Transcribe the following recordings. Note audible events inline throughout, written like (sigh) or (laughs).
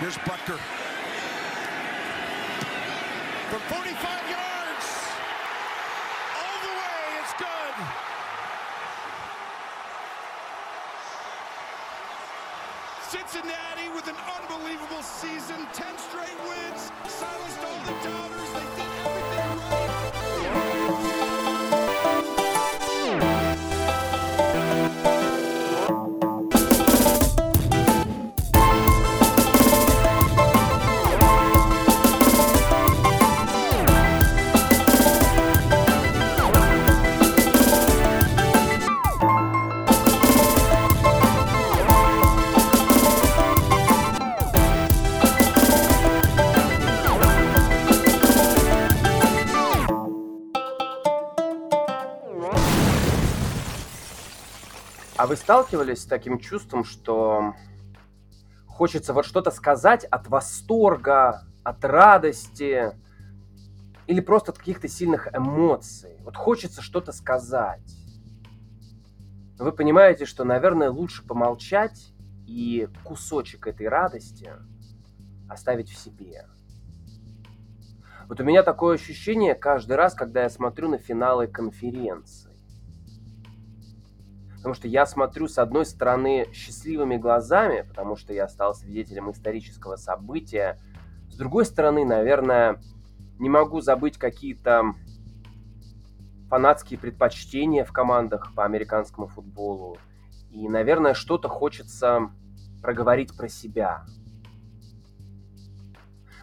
Here's Butker. From 45 yards. All the way. It's good. Cincinnati with an unbelievable season. 10 straight wins. Silenced all the doubters. They вы сталкивались с таким чувством, что хочется вот что-то сказать от восторга, от радости или просто от каких-то сильных эмоций? Вот хочется что-то сказать. Вы понимаете, что, наверное, лучше помолчать и кусочек этой радости оставить в себе. Вот у меня такое ощущение каждый раз, когда я смотрю на финалы конференции. Потому что я смотрю, с одной стороны, счастливыми глазами, потому что я стал свидетелем исторического события. С другой стороны, наверное, не могу забыть какие-то фанатские предпочтения в командах по американскому футболу. И, наверное, что-то хочется проговорить про себя.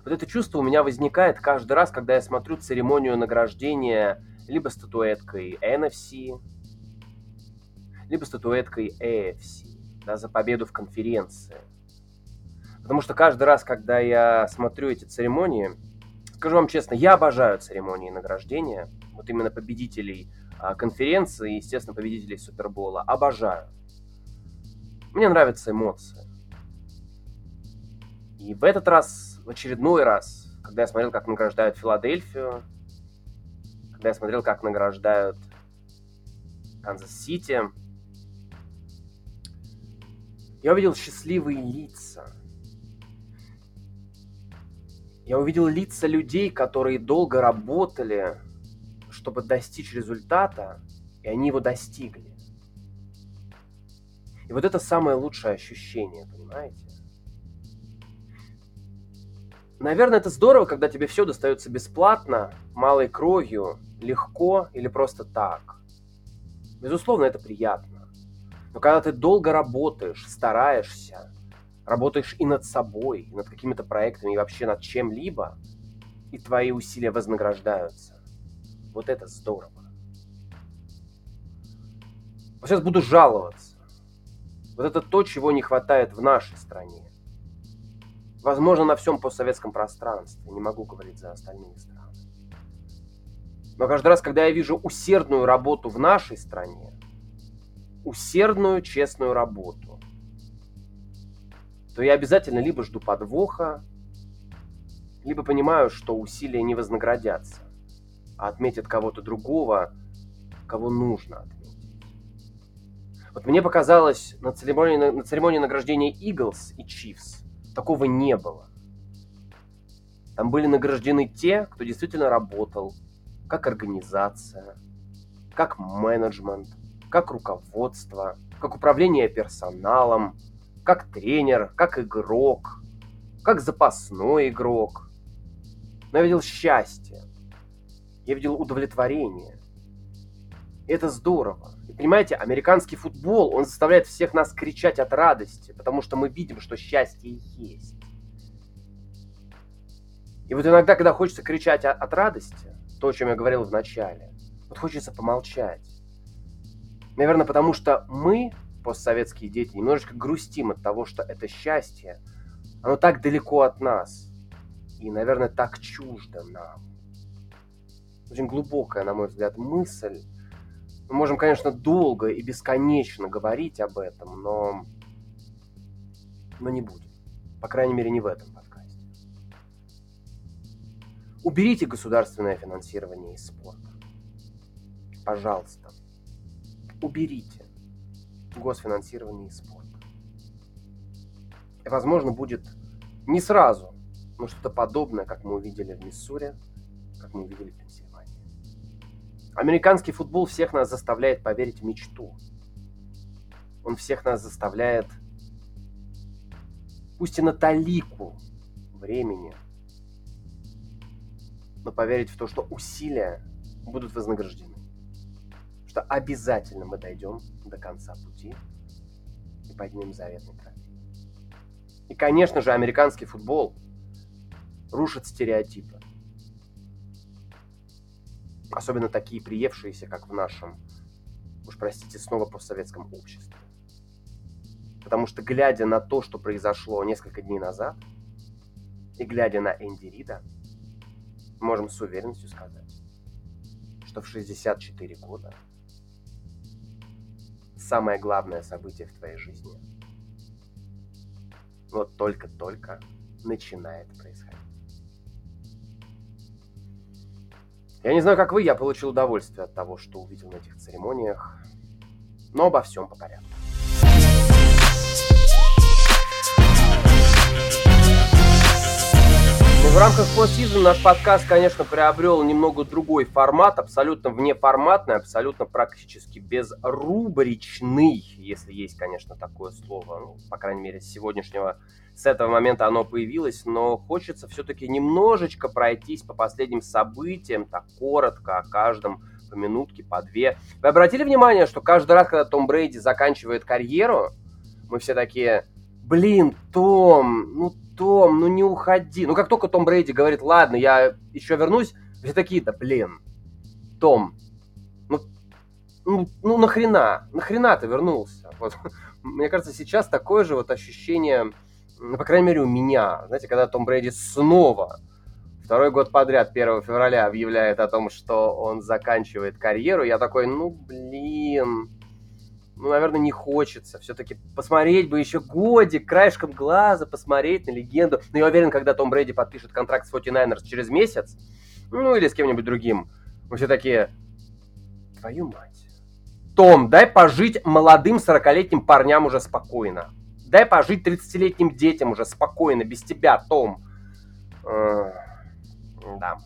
Вот это чувство у меня возникает каждый раз, когда я смотрю церемонию награждения либо статуэткой NFC, либо статуэткой AFC да, за победу в конференции. Потому что каждый раз, когда я смотрю эти церемонии, скажу вам честно, я обожаю церемонии награждения, вот именно победителей а, конференции, естественно, победителей Супербола, обожаю. Мне нравятся эмоции. И в этот раз, в очередной раз, когда я смотрел, как награждают Филадельфию, когда я смотрел, как награждают Канзас-Сити, я увидел счастливые лица. Я увидел лица людей, которые долго работали, чтобы достичь результата, и они его достигли. И вот это самое лучшее ощущение, понимаете? Наверное, это здорово, когда тебе все достается бесплатно, малой кровью, легко или просто так. Безусловно, это приятно. Но когда ты долго работаешь, стараешься, работаешь и над собой, и над какими-то проектами, и вообще над чем-либо, и твои усилия вознаграждаются, вот это здорово. Вот сейчас буду жаловаться. Вот это то, чего не хватает в нашей стране. Возможно, на всем постсоветском пространстве. Не могу говорить за остальные страны. Но каждый раз, когда я вижу усердную работу в нашей стране, усердную, честную работу, то я обязательно либо жду подвоха, либо понимаю, что усилия не вознаградятся, а отметят кого-то другого, кого нужно отметить. Вот мне показалось на церемонии, на церемонии награждения Eagles и Chiefs такого не было. Там были награждены те, кто действительно работал, как организация, как менеджмент, как руководство, как управление персоналом, как тренер, как игрок, как запасной игрок. Но я видел счастье, я видел удовлетворение. И это здорово. И понимаете, американский футбол, он заставляет всех нас кричать от радости, потому что мы видим, что счастье есть. И вот иногда, когда хочется кричать от радости, то, о чем я говорил в начале, вот хочется помолчать. Наверное, потому что мы, постсоветские дети, немножечко грустим от того, что это счастье, оно так далеко от нас. И, наверное, так чуждо нам. Очень глубокая, на мой взгляд, мысль. Мы можем, конечно, долго и бесконечно говорить об этом, но, но не будем. По крайней мере, не в этом подкасте. Уберите государственное финансирование из спорта. Пожалуйста. Уберите госфинансирование из спорта. И, возможно, будет Не сразу, но что-то подобное, как мы увидели в Миссури, как мы увидели в Пенсильвании. Американский футбол всех нас заставляет поверить в мечту. Он всех нас заставляет, пусть и на талику времени, но поверить в то, что усилия будут вознаграждены. Что обязательно мы дойдем до конца пути и поднимем заветный трофей. И, конечно же, американский футбол рушит стереотипы. Особенно такие приевшиеся, как в нашем, уж простите, снова постсоветском обществе. Потому что, глядя на то, что произошло несколько дней назад, и глядя на Энди Рида, можем с уверенностью сказать, что в 64 года самое главное событие в твоей жизни вот только-только начинает происходить. Я не знаю, как вы, я получил удовольствие от того, что увидел на этих церемониях, но обо всем по порядку. В рамках постсезона наш подкаст, конечно, приобрел немного другой формат, абсолютно внеформатный, абсолютно практически безрубричный, если есть, конечно, такое слово. Ну, по крайней мере, с сегодняшнего, с этого момента оно появилось, но хочется все-таки немножечко пройтись по последним событиям, так коротко, о каждом по минутке, по две. Вы обратили внимание, что каждый раз, когда Том Брейди заканчивает карьеру, мы все такие, блин, Том, ну том, ну не уходи. Ну как только Том Брейди говорит, ладно, я еще вернусь, все такие-то, блин, Том, ну, ну, ну нахрена, нахрена ты вернулся? Вот. Мне кажется, сейчас такое же вот ощущение, ну, по крайней мере, у меня, знаете, когда Том Брейди снова второй год подряд 1 февраля объявляет о том, что он заканчивает карьеру, я такой, ну, блин, ну, наверное, не хочется. Все-таки посмотреть бы еще годик, краешком глаза, посмотреть на легенду. Но я уверен, когда Том Брэди подпишет контракт с 49ers через месяц, ну, или с кем-нибудь другим, мы все такие, твою мать. Том, дай пожить молодым 40-летним парням уже спокойно. Дай пожить 30-летним детям уже спокойно, без тебя, Том. Да.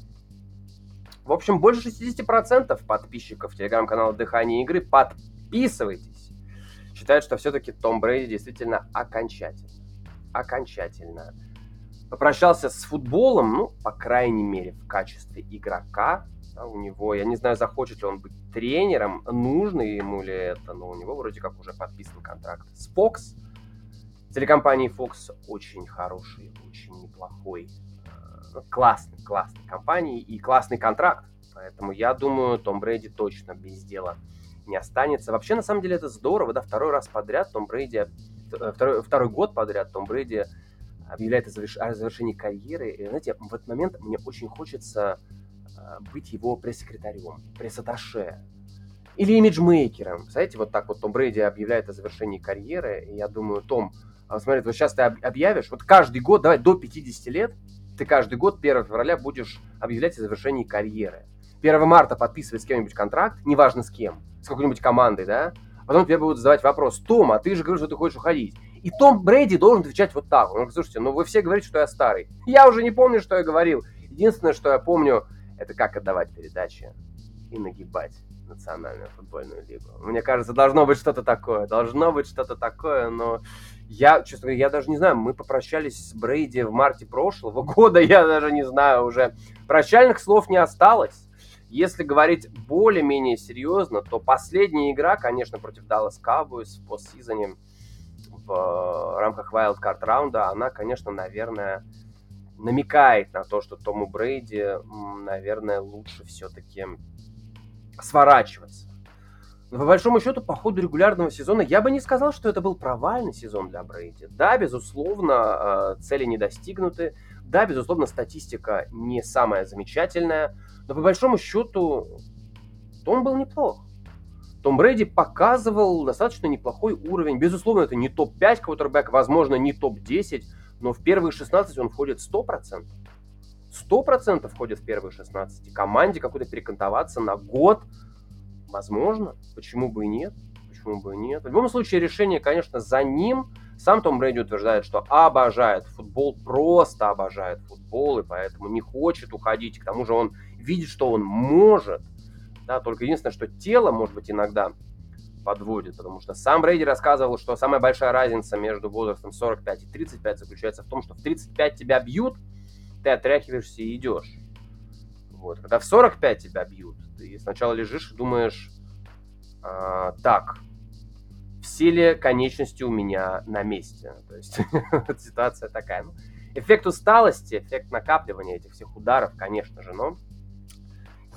В общем, больше 60% подписчиков телеграм-канала «Дыхание игры» подписывайтесь считают, что все-таки Том Брейди действительно окончательно, окончательно попрощался с футболом, ну, по крайней мере, в качестве игрока. Да, у него, я не знаю, захочет ли он быть тренером, нужно ему ли это, но у него вроде как уже подписан контракт с Fox. Телекомпании Fox очень хороший, очень неплохой, э, классный, классный компании и классный контракт. Поэтому я думаю, Том Брейди точно без дела не останется. Вообще, на самом деле, это здорово, да, второй раз подряд Том Брейди, э, второй, второй год подряд Том Брейди объявляет о, заверш... о завершении карьеры. И, знаете, в этот момент мне очень хочется э, быть его пресс-секретарем, пресс-атташе или имиджмейкером. Знаете, вот так вот Том Брейди объявляет о завершении карьеры, и я думаю, Том, а смотри, вот сейчас ты объявишь, вот каждый год, давай до 50 лет, ты каждый год 1 февраля будешь объявлять о завершении карьеры. 1 марта подписывать с кем-нибудь контракт, неважно с кем, с какой-нибудь командой, да, а потом тебе будут задавать вопрос, Том, а ты же говоришь, что ты хочешь уходить. И Том Брэди должен отвечать вот так. Он говорит, слушайте, ну вы все говорите, что я старый. Я уже не помню, что я говорил. Единственное, что я помню, это как отдавать передачи и нагибать национальную футбольную лигу. Мне кажется, должно быть что-то такое. Должно быть что-то такое, но я, честно говоря, я даже не знаю, мы попрощались с Брейди в марте прошлого года, (laughs) я даже не знаю уже. Прощальных слов не осталось. Если говорить более-менее серьезно, то последняя игра, конечно, против Dallas Cowboys в постсезоне в э, рамках Wildcard раунда, она, конечно, наверное, намекает на то, что Тому Брейди, наверное, лучше все-таки сворачиваться. Но по большому счету, по ходу регулярного сезона я бы не сказал, что это был провальный сезон для Брейди. Да, безусловно, э, цели не достигнуты. Да, безусловно, статистика не самая замечательная. Но по большому счету Том был неплох. Том Брэди показывал достаточно неплохой уровень. Безусловно, это не топ-5 квотербек, возможно, не топ-10, но в первые 16 он входит 100%. 100% входит в первые 16. Команде какой-то перекантоваться на год, возможно, почему бы и нет. Почему бы и нет. В любом случае, решение, конечно, за ним. Сам Том Брэди утверждает, что обожает футбол просто обожает футбол, и поэтому не хочет уходить. К тому же он видит, что он может. Да, только единственное, что тело, может быть, иногда подводит, потому что сам Брейди рассказывал, что самая большая разница между возрастом 45 и 35 заключается в том, что в 35 тебя бьют, ты отряхиваешься и идешь. Вот. Когда в 45 тебя бьют, ты сначала лежишь и думаешь, а, так, ли конечности у меня на месте? То есть (laughs) ситуация такая. Ну, эффект усталости, эффект накапливания этих всех ударов, конечно же, но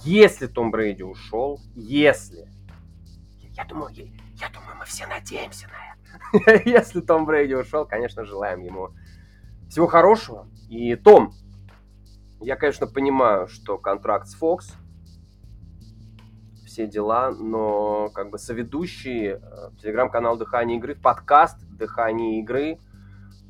если Том Брейди ушел, если, я думаю, я, я думаю, мы все надеемся на это. (laughs) если Том Брейди ушел, конечно, желаем ему всего хорошего. И Том, я, конечно, понимаю, что контракт с Fox, все дела, но как бы соведущий э, телеграм-канал «Дыхание игры», подкаст «Дыхание игры»,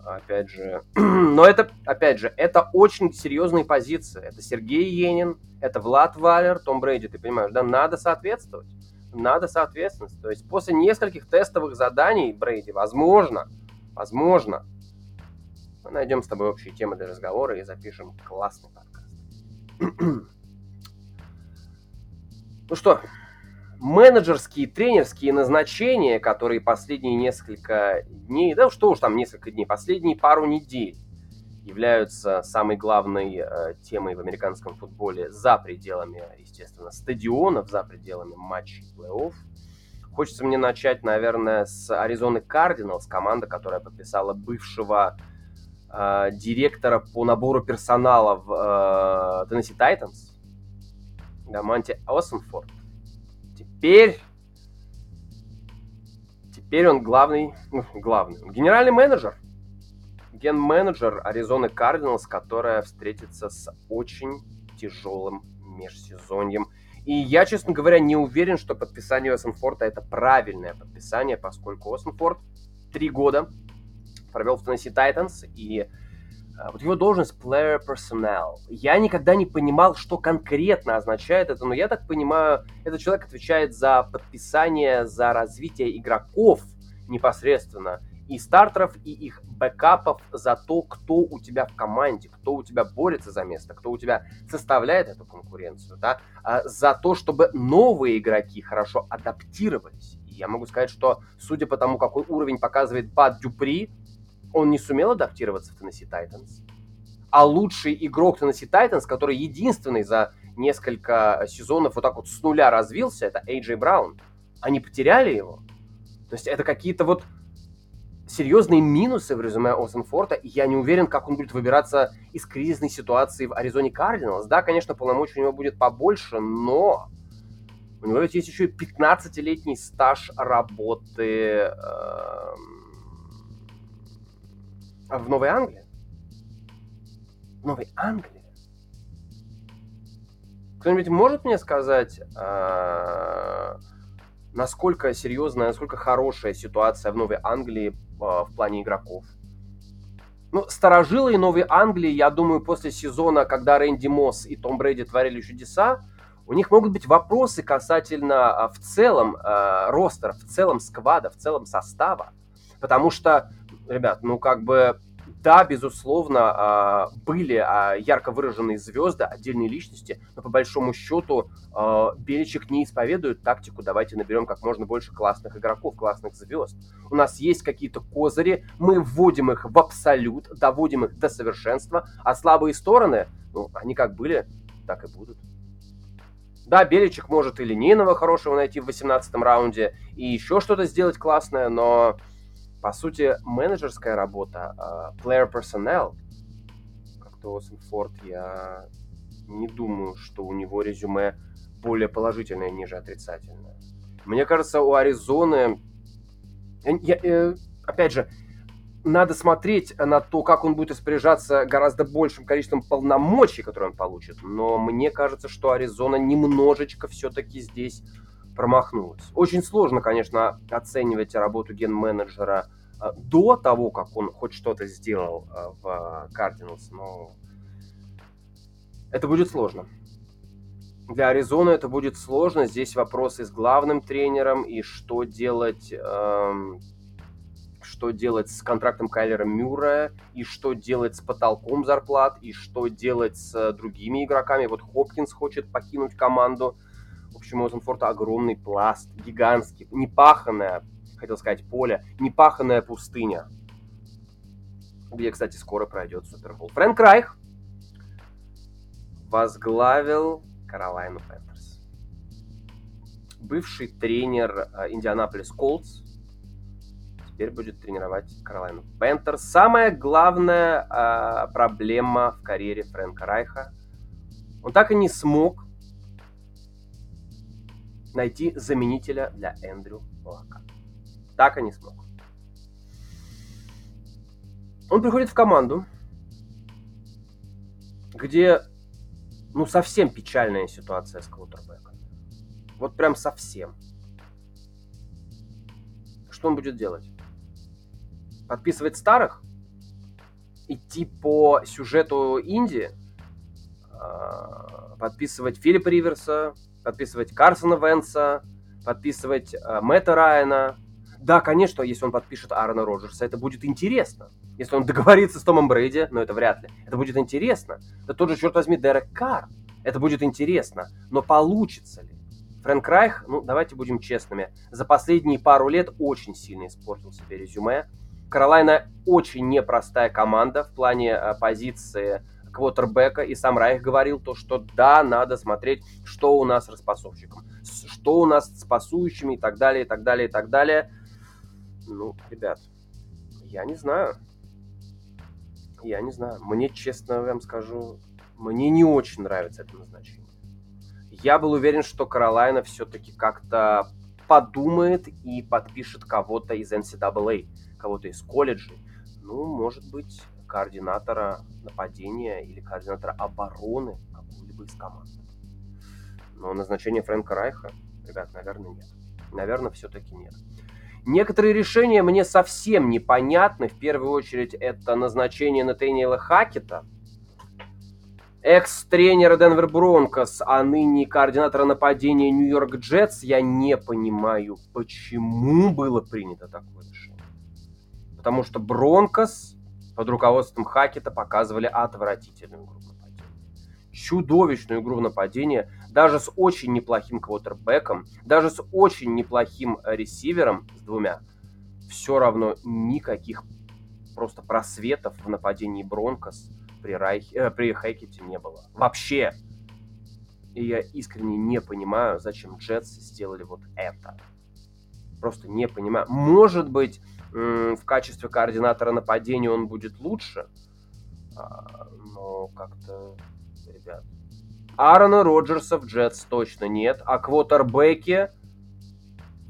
опять же, (clears throat) но это, опять же, это очень серьезные позиции. Это Сергей Енин, это Влад Валер, Том Брейди, ты понимаешь, да, надо соответствовать. Надо соответствовать. То есть после нескольких тестовых заданий Брейди, возможно, возможно, мы найдем с тобой общие темы для разговора и запишем классный подкаст. (clears throat) Ну что, менеджерские, тренерские назначения, которые последние несколько дней, да что уж там несколько дней, последние пару недель являются самой главной э, темой в американском футболе за пределами, естественно, стадионов, за пределами матчей плей-офф. Хочется мне начать, наверное, с Аризоны Кардиналс, команда, которая подписала бывшего э, директора по набору персонала в Теннесси э, Тайтанс, да, Манти Осенфорд. Теперь Теперь он главный, ну, главный, генеральный менеджер ген-менеджер Аризоны Кардиналс, которая встретится с очень тяжелым межсезоньем. И я, честно говоря, не уверен, что подписание Осенфорта это правильное подписание, поскольку Осенфорд три года провел в Теннесси Тайтанс, и вот его должность player personnel. Я никогда не понимал, что конкретно означает это, но я так понимаю, этот человек отвечает за подписание, за развитие игроков непосредственно и стартеров, и их бэкапов за то, кто у тебя в команде, кто у тебя борется за место, кто у тебя составляет эту конкуренцию, да, а за то, чтобы новые игроки хорошо адаптировались. Я могу сказать, что судя по тому, какой уровень показывает Бад Дюпри, он не сумел адаптироваться в Теннесси Тайтанс. А лучший игрок Теннесси Тайтанс, который единственный за несколько сезонов вот так вот с нуля развился, это Эйджей Браун. Они потеряли его. То есть это какие-то вот серьезные минусы в резюме Осенфорта, и я не уверен, как он будет выбираться из кризисной ситуации в Аризоне Кардиналс. Да, конечно, полномочий у него будет побольше, но у него ведь есть еще и 15-летний стаж работы э, в Новой Англии. В Новой Англии? Кто-нибудь может мне сказать, э, насколько серьезная, насколько хорошая ситуация в Новой Англии а, в плане игроков. Ну, старожилы Новой Англии, я думаю, после сезона, когда Рэнди Мосс и Том Брэди творили чудеса, у них могут быть вопросы касательно а, в целом э, ростера, в целом сквада, в целом состава. Потому что, ребят, ну как бы да, безусловно, а, были а, ярко выраженные звезды, отдельные личности, но по большому счету а, Беличек не исповедует тактику «давайте наберем как можно больше классных игроков, классных звезд». У нас есть какие-то козыри, мы вводим их в абсолют, доводим их до совершенства, а слабые стороны, ну, они как были, так и будут. Да, Беличек может и линейного хорошего найти в 18 раунде, и еще что-то сделать классное, но по сути, менеджерская работа, uh, player personnel, как Тоусон Форд, я не думаю, что у него резюме более положительное, ниже отрицательное. Мне кажется, у Аризоны, я, я, опять же, надо смотреть на то, как он будет распоряжаться гораздо большим количеством полномочий, которые он получит. Но мне кажется, что Аризона немножечко все-таки здесь промахнулась. Очень сложно, конечно, оценивать работу ген-менеджера а, до того, как он хоть что-то сделал а, в Кардиналс, но это будет сложно. Для Аризоны это будет сложно. Здесь вопросы с главным тренером и что делать, эм, что делать с контрактом Кайлера Мюррея, и что делать с потолком зарплат, и что делать с э, другими игроками. Вот Хопкинс хочет покинуть команду. В общем, у Оссенфорта огромный пласт, гигантский, непаханное, хотел сказать, поле, непаханная пустыня, где, кстати, скоро пройдет Супербол. Фрэнк Райх возглавил Каролайну Panthers. Бывший тренер э, Индианаполис Colts теперь будет тренировать Каролайну Panthers. Самая главная э, проблема в карьере Фрэнка Райха. Он так и не смог найти заменителя для Эндрю Лака. Так и не смог. Он приходит в команду, где ну, совсем печальная ситуация с квотербеком. Вот прям совсем. Что он будет делать? Подписывать старых? Идти по сюжету Индии? А, подписывать Филиппа Риверса? Подписывать Карсона Венса? Подписывать а, Мэтта Райана? Да, конечно, если он подпишет Аарона Роджерса, это будет интересно. Если он договорится с Томом Брейди, но это вряд ли, это будет интересно. Да тот же, черт возьми, Дерек Карр. Это будет интересно. Но получится ли? Фрэнк Райх, ну, давайте будем честными, за последние пару лет очень сильно испортил себе резюме. Каролайна очень непростая команда в плане э, позиции квотербека, и сам Райх говорил то, что да, надо смотреть, что у нас с распасовщиком, что у нас с пасующими и так далее, и так далее, и так далее. Ну, ребят, я не знаю. Я не знаю. Мне, честно вам скажу, мне не очень нравится это назначение. Я был уверен, что Каролайна все-таки как-то подумает и подпишет кого-то из NCAA, кого-то из колледжей. Ну, может быть, координатора нападения или координатора обороны какую-либо из команд. Но назначение Фрэнка Райха, ребят, наверное, нет. Наверное, все-таки нет. Некоторые решения мне совсем непонятны. В первую очередь, это назначение Натаниэла Хакета, экс-тренера Денвер Бронкос, а ныне координатора нападения Нью-Йорк Джетс. Я не понимаю, почему было принято такое решение. Потому что Бронкос под руководством Хакета показывали отвратительную игру. Чудовищную игру в даже с очень неплохим квотербеком, даже с очень неплохим ресивером, с двумя, все равно никаких просто просветов в нападении Бронкос при, Райх, э, при Хэкете не было. Вообще. И я искренне не понимаю, зачем Джетс сделали вот это. Просто не понимаю. Может быть, в качестве координатора нападения он будет лучше, а, но как-то, ребят, Аарона Роджерса в Джетс точно нет, а квотербеки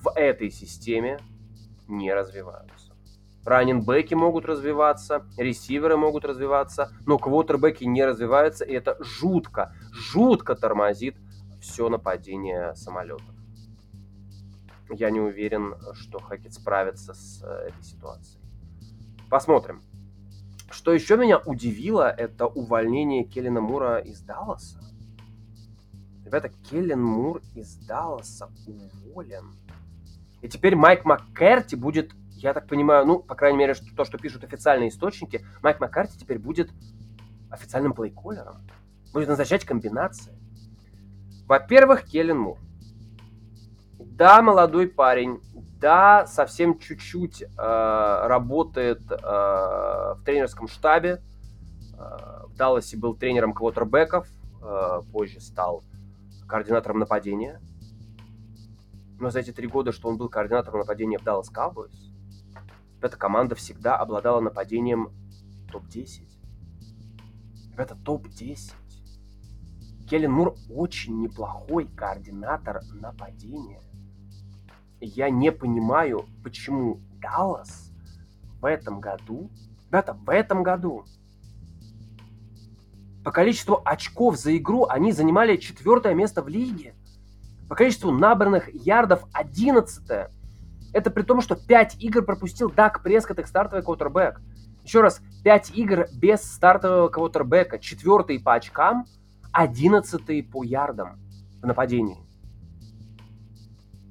в этой системе не развиваются. Раннинбеки могут развиваться, ресиверы могут развиваться, но квотербеки не развиваются, и это жутко, жутко тормозит все нападение самолетов. Я не уверен, что Хакет справится с э, этой ситуацией. Посмотрим. Что еще меня удивило, это увольнение Келлина Мура из Далласа. Ребята, Келлен Мур из Далласа уволен. И теперь Майк Маккерти будет, я так понимаю, ну, по крайней мере, то, что пишут официальные источники, Майк Маккерти теперь будет официальным плейколером. Будет назначать комбинации. Во-первых, Келлен Мур. Да, молодой парень. Да, совсем чуть-чуть э, работает э, в тренерском штабе. Э, в Далласе был тренером квотербеков. Э, позже стал координатором нападения. Но за эти три года, что он был координатором нападения в Dallas Cowboys, эта команда всегда обладала нападением топ-10. Это топ-10. Келлен Мур очень неплохой координатор нападения. Я не понимаю, почему Даллас в этом году, ребята, в этом году по количеству очков за игру они занимали четвертое место в лиге. По количеству набранных ярдов 11 -е. Это при том, что 5 игр пропустил Дак Прескотт, их стартовый квотербек. Еще раз, 5 игр без стартового квотербека. Четвертый по очкам, 11 по ярдам в нападении.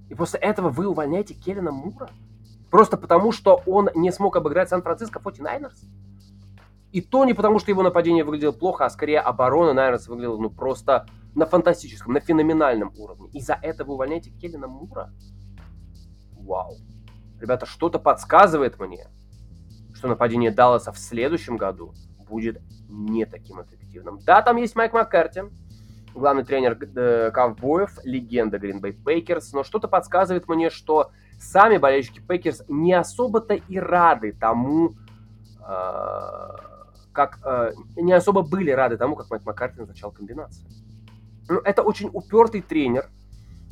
И после этого вы увольняете Келлина Мура? Просто потому, что он не смог обыграть Сан-Франциско 49ers. И то не потому, что его нападение выглядело плохо, а скорее оборона Найнерс выглядела ну просто на фантастическом, на феноменальном уровне. Из-за этого вы увольняете Келлина Мура? Вау. Ребята, что-то подсказывает мне, что нападение Далласа в следующем году будет не таким эффективным. Да, там есть Майк Маккарти, главный тренер э, ковбоев, легенда Green Packers, но что-то подсказывает мне, что сами болельщики Пейкерс не особо-то и рады тому, э, как э, не особо были рады тому, как Майк Маккарти назначал комбинации. Ну, это очень упертый тренер,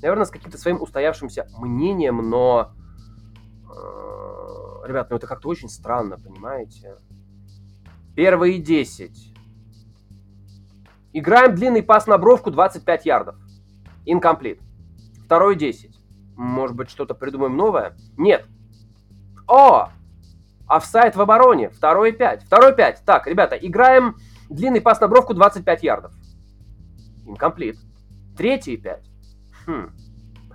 наверное, с каким-то своим устоявшимся мнением, но, ребят, ну это как-то очень странно, понимаете? Первые 10. Играем длинный пас на бровку 25 ярдов. Инкомплит. Второй 10. Может быть, что-то придумаем новое? Нет. О! Офсайд в обороне. Второй 5. Второй 5. Так, ребята, играем длинный пас на бровку 25 ярдов. Инкомплит. Третий 5. Хм.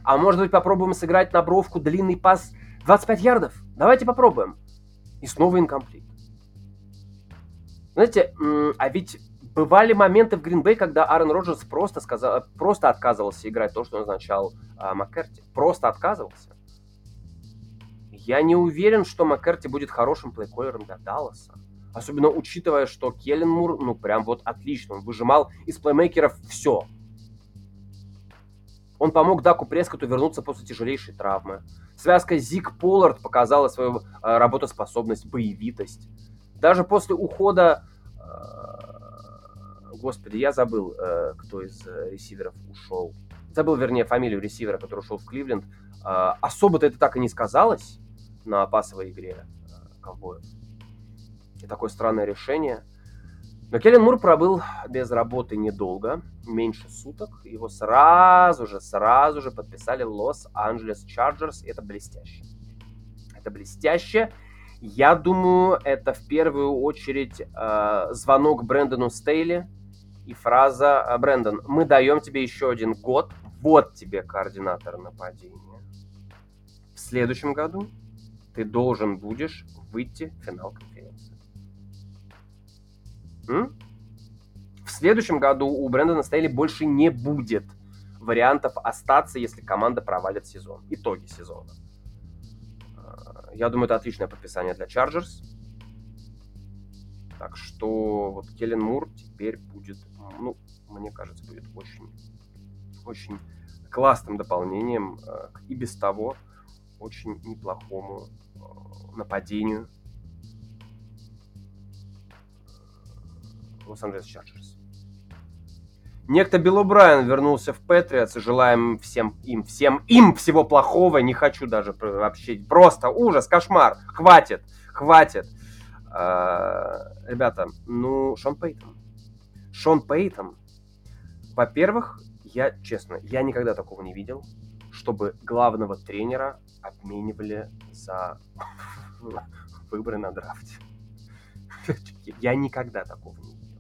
А может быть попробуем сыграть на бровку длинный пас 25 ярдов? Давайте попробуем. И снова инкомплит. Знаете, а ведь бывали моменты в Гринбей, когда Аарон Роджерс просто, сказал, просто отказывался играть то, что назначал а, Маккерти. Просто отказывался. Я не уверен, что Маккерти будет хорошим плейколером для Далласа. Особенно учитывая, что Келлен Мур, ну, прям вот отлично. Он выжимал из плеймейкеров все. Он помог Даку Прескоту вернуться после тяжелейшей травмы. Связка Зик Поллард показала свою э, работоспособность, боевитость. Даже после ухода... Э, господи, я забыл, э, кто из э, ресиверов ушел. Забыл, вернее, фамилию ресивера, который ушел в Кливленд. Э, особо-то это так и не сказалось на пасовой игре ковбоев. И такое странное решение. Но Келлен Мур пробыл без работы недолго, меньше суток. Его сразу же, сразу же подписали Лос-Анджелес Чарджерс. Это блестяще. Это блестяще. Я думаю, это в первую очередь э, звонок Брэндону Стейли и фраза э, «Брэндон, мы даем тебе еще один год, вот тебе координатор нападения. В следующем году ты должен будешь выйти в финал конференции». М? В следующем году у Брэндона Стейли больше не будет вариантов остаться, если команда провалит сезон, итоги сезона. Я думаю, это отличное подписание для Chargers. Так что вот Келлен Мур теперь будет, ну, мне кажется, будет очень, очень классным дополнением э, к и без того очень неплохому э, нападению Лос-Анджелес Чарджерс. Некто Билл Брайан вернулся в Патриотс, желаем всем им, всем им всего плохого. Не хочу даже вообще. Просто ужас, кошмар. Хватит, хватит. А, ребята, ну, Шон Пейтон. Шон Пейтон, во-первых, я, честно, я никогда такого не видел, чтобы главного тренера обменивали за (laughs) выборы на драфте. Я никогда такого не видел.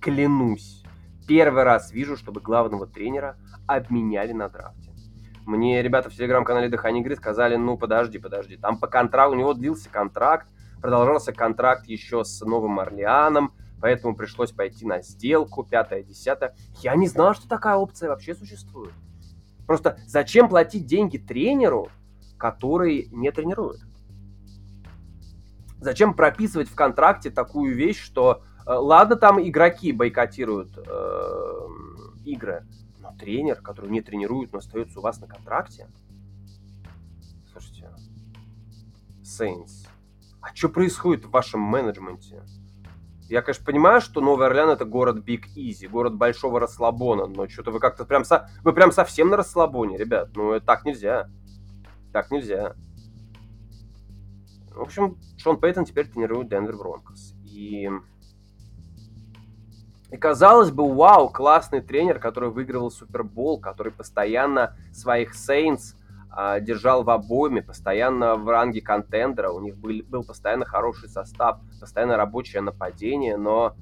Клянусь первый раз вижу, чтобы главного тренера обменяли на драфте. Мне ребята в телеграм-канале Дыхание игры сказали, ну подожди, подожди, там по контракту, у него длился контракт, продолжался контракт еще с Новым Орлеаном, поэтому пришлось пойти на сделку, пятое, десятое. Я не знал, что такая опция вообще существует. Просто зачем платить деньги тренеру, который не тренирует? Зачем прописывать в контракте такую вещь, что Э, ладно, там игроки бойкотируют э, игры, но тренер, который не тренирует, но остается у вас на контракте. Слушайте, Saints, а что происходит в вашем менеджменте? Я, конечно, понимаю, что Новый Орлеан это город Big Easy, город большого расслабона, но что-то вы как-то прям, со... вы прям совсем на расслабоне, ребят. Ну, так нельзя. Так нельзя. В общем, Шон Пейтон теперь тренирует Денвер Бронкос. И и казалось бы, вау, классный тренер, который выигрывал Супербол, который постоянно своих Сейнс держал в обойме, постоянно в ранге контендера, у них был, был постоянно хороший состав, постоянно рабочее нападение, но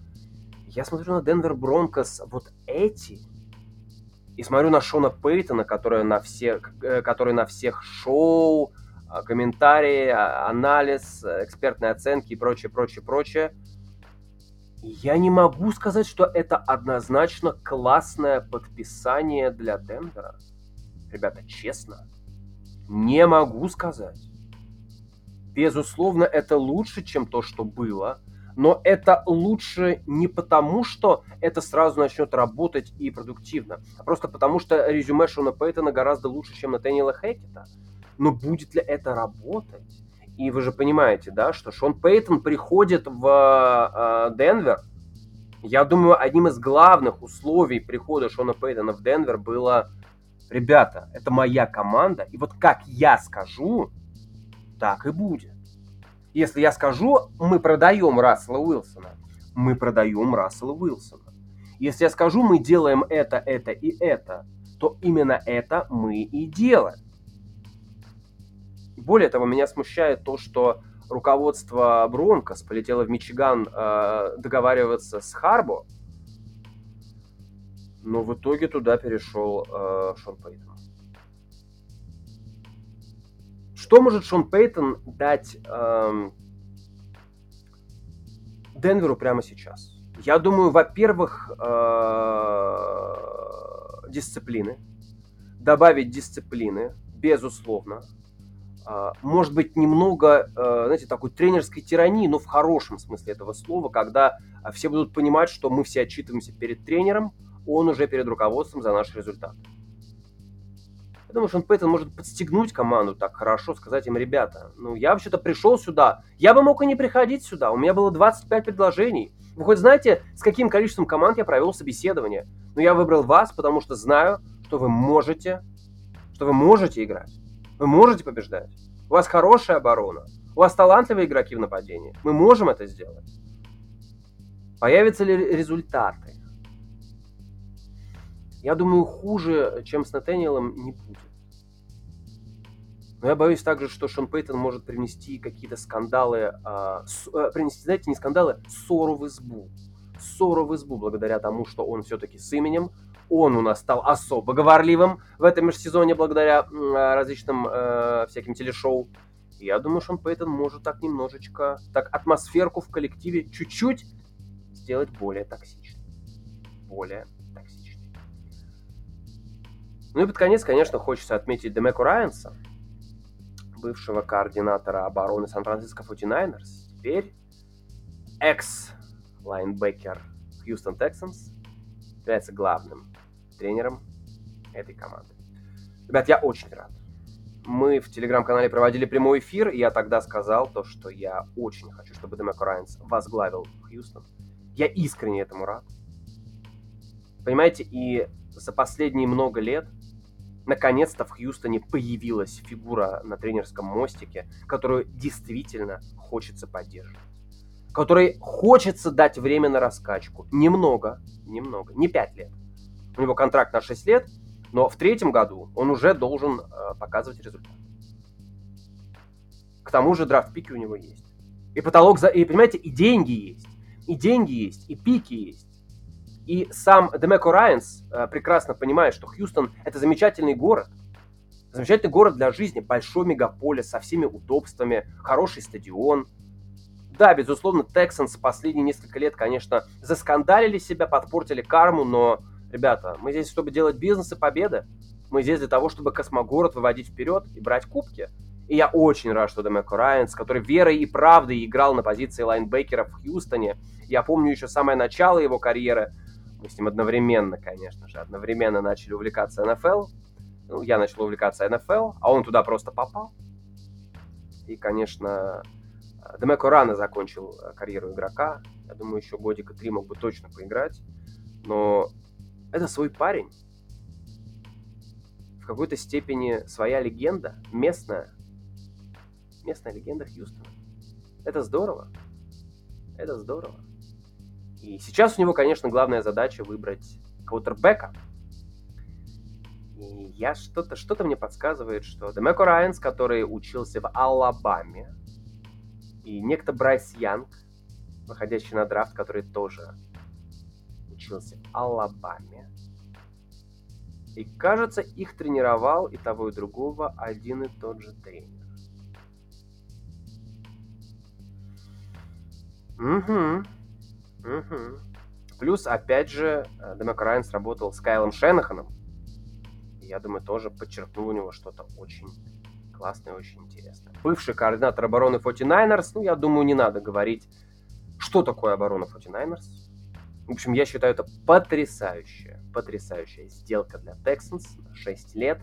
я смотрю на Денвер Бронкос вот эти, и смотрю на Шона Пейтона, который на, все, э, который на всех шоу а, комментарии, а, анализ, экспертные оценки и прочее, прочее, прочее. Я не могу сказать, что это однозначно классное подписание для Денвера. Ребята, честно, не могу сказать. Безусловно, это лучше, чем то, что было. Но это лучше не потому, что это сразу начнет работать и продуктивно, а просто потому, что резюме Шона Пейтона гораздо лучше, чем Натаниэла Хекета. Но будет ли это работать? И вы же понимаете, да, что Шон Пейтон приходит в э, Денвер. Я думаю, одним из главных условий прихода Шона Пейтона в Денвер было, ребята, это моя команда, и вот как я скажу, так и будет. Если я скажу, мы продаем Рассела Уилсона, мы продаем Рассела Уилсона. Если я скажу, мы делаем это, это и это, то именно это мы и делаем. Более того, меня смущает то, что руководство Бронкос полетело в Мичиган э, договариваться с Харбо, но в итоге туда перешел э, Шон Пейтон. Что может Шон Пейтон дать эм, Денверу прямо сейчас? Я думаю, во-первых, э, дисциплины. Добавить дисциплины, безусловно. Э, может быть, немного, э, знаете, такой тренерской тирании, но в хорошем смысле этого слова, когда все будут понимать, что мы все отчитываемся перед тренером, он уже перед руководством за наш результат. Я думаю, что он Пейтон может подстегнуть команду так хорошо, сказать им, ребята, ну я вообще-то пришел сюда, я бы мог и не приходить сюда, у меня было 25 предложений. Вы хоть знаете, с каким количеством команд я провел собеседование? Но я выбрал вас, потому что знаю, что вы можете, что вы можете играть, вы можете побеждать. У вас хорошая оборона, у вас талантливые игроки в нападении. Мы можем это сделать. Появятся ли результаты? Я думаю, хуже, чем с Натаниэлом, не будет. Но я боюсь также, что Шон Пейтон может принести какие-то скандалы, а, с, а, принести, знаете, не скандалы, ссору в избу. Ссору в избу благодаря тому, что он все-таки с именем. Он у нас стал особо говорливым в этом межсезоне благодаря а, различным а, всяким телешоу. Я думаю, Шон Пейтон может так немножечко, так атмосферку в коллективе чуть-чуть сделать более токсичной. Более ну и под конец, конечно, хочется отметить Демеку Райанса, бывшего координатора обороны Сан-Франциско 49ers, теперь экс-лайнбекер Хьюстон Texans, является главным тренером этой команды. Ребят, я очень рад. Мы в телеграм-канале проводили прямой эфир, и я тогда сказал то, что я очень хочу, чтобы Демеко Райанс возглавил Хьюстон. Я искренне этому рад. Понимаете, и за последние много лет наконец-то в Хьюстоне появилась фигура на тренерском мостике, которую действительно хочется поддерживать. Которой хочется дать время на раскачку. Немного, немного, не 5 лет. У него контракт на 6 лет, но в третьем году он уже должен э, показывать результат. К тому же драфт-пики у него есть. И потолок за... И, понимаете, и деньги есть. И деньги есть, и пики есть. И сам Демеко Райанс э, прекрасно понимает, что Хьюстон – это замечательный город. Замечательный город для жизни, большой мегаполис со всеми удобствами, хороший стадион. Да, безусловно, Тексанс последние несколько лет, конечно, заскандалили себя, подпортили карму, но, ребята, мы здесь, чтобы делать бизнес и победы. Мы здесь для того, чтобы космогород выводить вперед и брать кубки. И я очень рад, что Демеко Райанс, который верой и правдой играл на позиции лайнбекера в Хьюстоне. Я помню еще самое начало его карьеры – мы с ним одновременно, конечно же, одновременно начали увлекаться НФЛ. Ну, я начал увлекаться НФЛ, а он туда просто попал. И, конечно, Демеко рано закончил э, карьеру игрока. Я думаю, еще годика три мог бы точно поиграть. Но это свой парень. В какой-то степени своя легенда, местная. Местная легенда Хьюстона. Это здорово. Это здорово. И сейчас у него, конечно, главная задача выбрать квотербека. И я что-то, что-то мне подсказывает, что Демеко Райанс, который учился в Алабаме, и некто Брайс Янг, выходящий на драфт, который тоже учился в Алабаме. И кажется, их тренировал и того, и другого один и тот же тренер. Угу. Угу. Плюс, опять же, э, Демек Райан сработал с Кайлом Шенаханом. Я думаю, тоже подчеркнул у него что-то очень классное, очень интересное. Бывший координатор обороны 49ers, ну, я думаю, не надо говорить, что такое оборона 49ers. В общем, я считаю, это потрясающая, потрясающая сделка для Texans на 6 лет.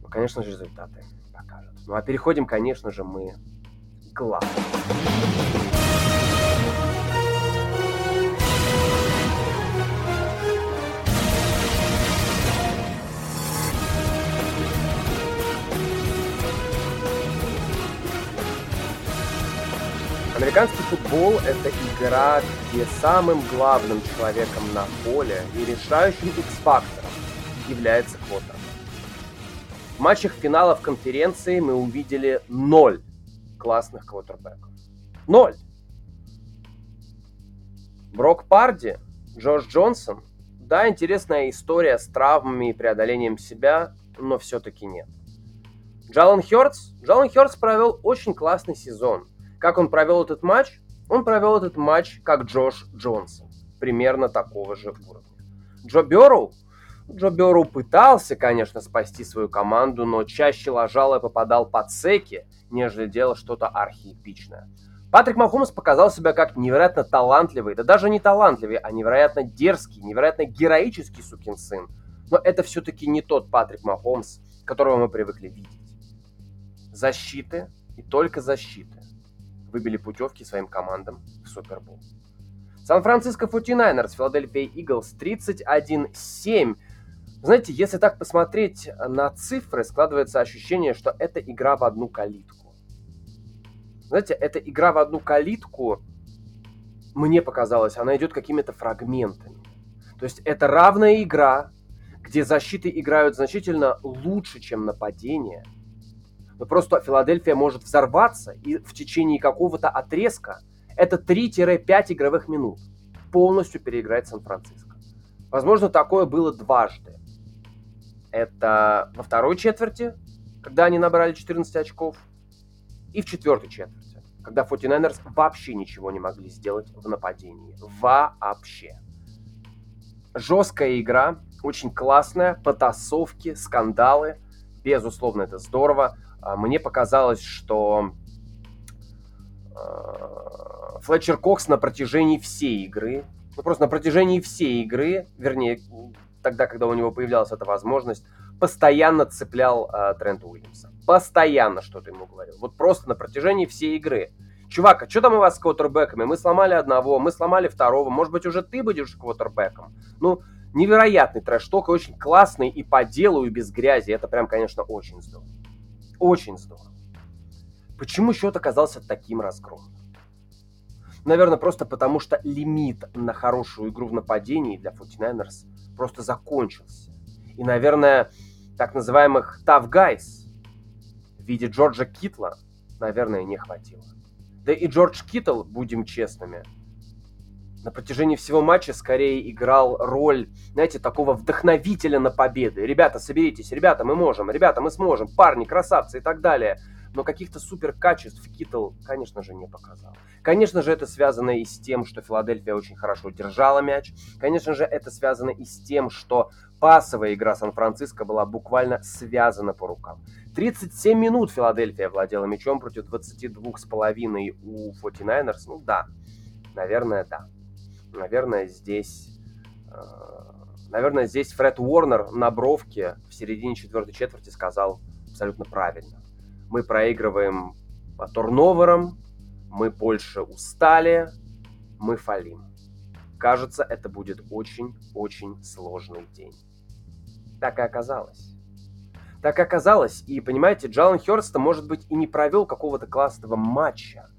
Ну, конечно же, результаты покажут. Ну, а переходим, конечно же, мы к главному. Американский футбол – это игра, где самым главным человеком на поле и решающим X-фактором является квотербек. В матчах финалов конференции мы увидели ноль классных квотербеков. Ноль. Брок Парди, Джордж Джонсон. Да, интересная история с травмами и преодолением себя, но все-таки нет. Джалан Хёртс. Джалан Хёртс провел очень классный сезон – как он провел этот матч? Он провел этот матч как Джош Джонсон. Примерно такого же уровня. Джо Берроу? Джо Берроу пытался, конечно, спасти свою команду, но чаще ложал и попадал под секи, нежели делал что-то архиэпичное. Патрик Махомс показал себя как невероятно талантливый, да даже не талантливый, а невероятно дерзкий, невероятно героический сукин сын. Но это все-таки не тот Патрик Махомс, которого мы привыкли видеть. Защиты и только защиты выбили путевки своим командам в Супербол. Сан-Франциско 49ers, Филадельфия Иглс 31-7. Знаете, если так посмотреть на цифры, складывается ощущение, что это игра в одну калитку. Знаете, эта игра в одну калитку, мне показалось, она идет какими-то фрагментами. То есть это равная игра, где защиты играют значительно лучше, чем нападение – но просто Филадельфия может взорваться и в течение какого-то отрезка, это 3-5 игровых минут, полностью переиграть Сан-Франциско. Возможно, такое было дважды. Это во второй четверти, когда они набрали 14 очков, и в четвертой четверти, когда 49ers вообще ничего не могли сделать в нападении. Вообще. Жесткая игра, очень классная, потасовки, скандалы. Безусловно, это здорово. А, мне показалось, что а, Флетчер Кокс на протяжении всей игры, ну просто на протяжении всей игры, вернее, тогда, когда у него появлялась эта возможность, постоянно цеплял э, Трента Уильямса. Постоянно что-то ему говорил. Вот просто на протяжении всей игры. Чувак, а что там у вас с квотербеками? Мы сломали одного, мы сломали второго. Может быть, уже ты будешь квотербеком? Ну, невероятный трэш-ток, очень классный и по делу, и без грязи. Это прям, конечно, очень здорово. Очень здорово. Почему счет оказался таким разгромным? Наверное, просто потому, что лимит на хорошую игру в нападении для 49ers просто закончился. И, наверное, так называемых tough guys в виде Джорджа Китла, наверное, не хватило. Да и Джордж Китл, будем честными, на протяжении всего матча скорее играл роль, знаете, такого вдохновителя на победы. Ребята, соберитесь, ребята, мы можем, ребята, мы сможем, парни, красавцы и так далее. Но каких-то супер качеств Китл, конечно же, не показал. Конечно же, это связано и с тем, что Филадельфия очень хорошо держала мяч. Конечно же, это связано и с тем, что пасовая игра Сан-Франциско была буквально связана по рукам. 37 минут Филадельфия владела мячом против 22,5 у 49ers. Ну да, наверное, да наверное, здесь... Э, наверное, здесь Фред Уорнер на бровке в середине четвертой четверти сказал абсолютно правильно. Мы проигрываем по турноверам, мы больше устали, мы фалим. Кажется, это будет очень-очень сложный день. Так и оказалось. Так и оказалось. И, понимаете, Джалан Хёрста, может быть, и не провел какого-то классного матча,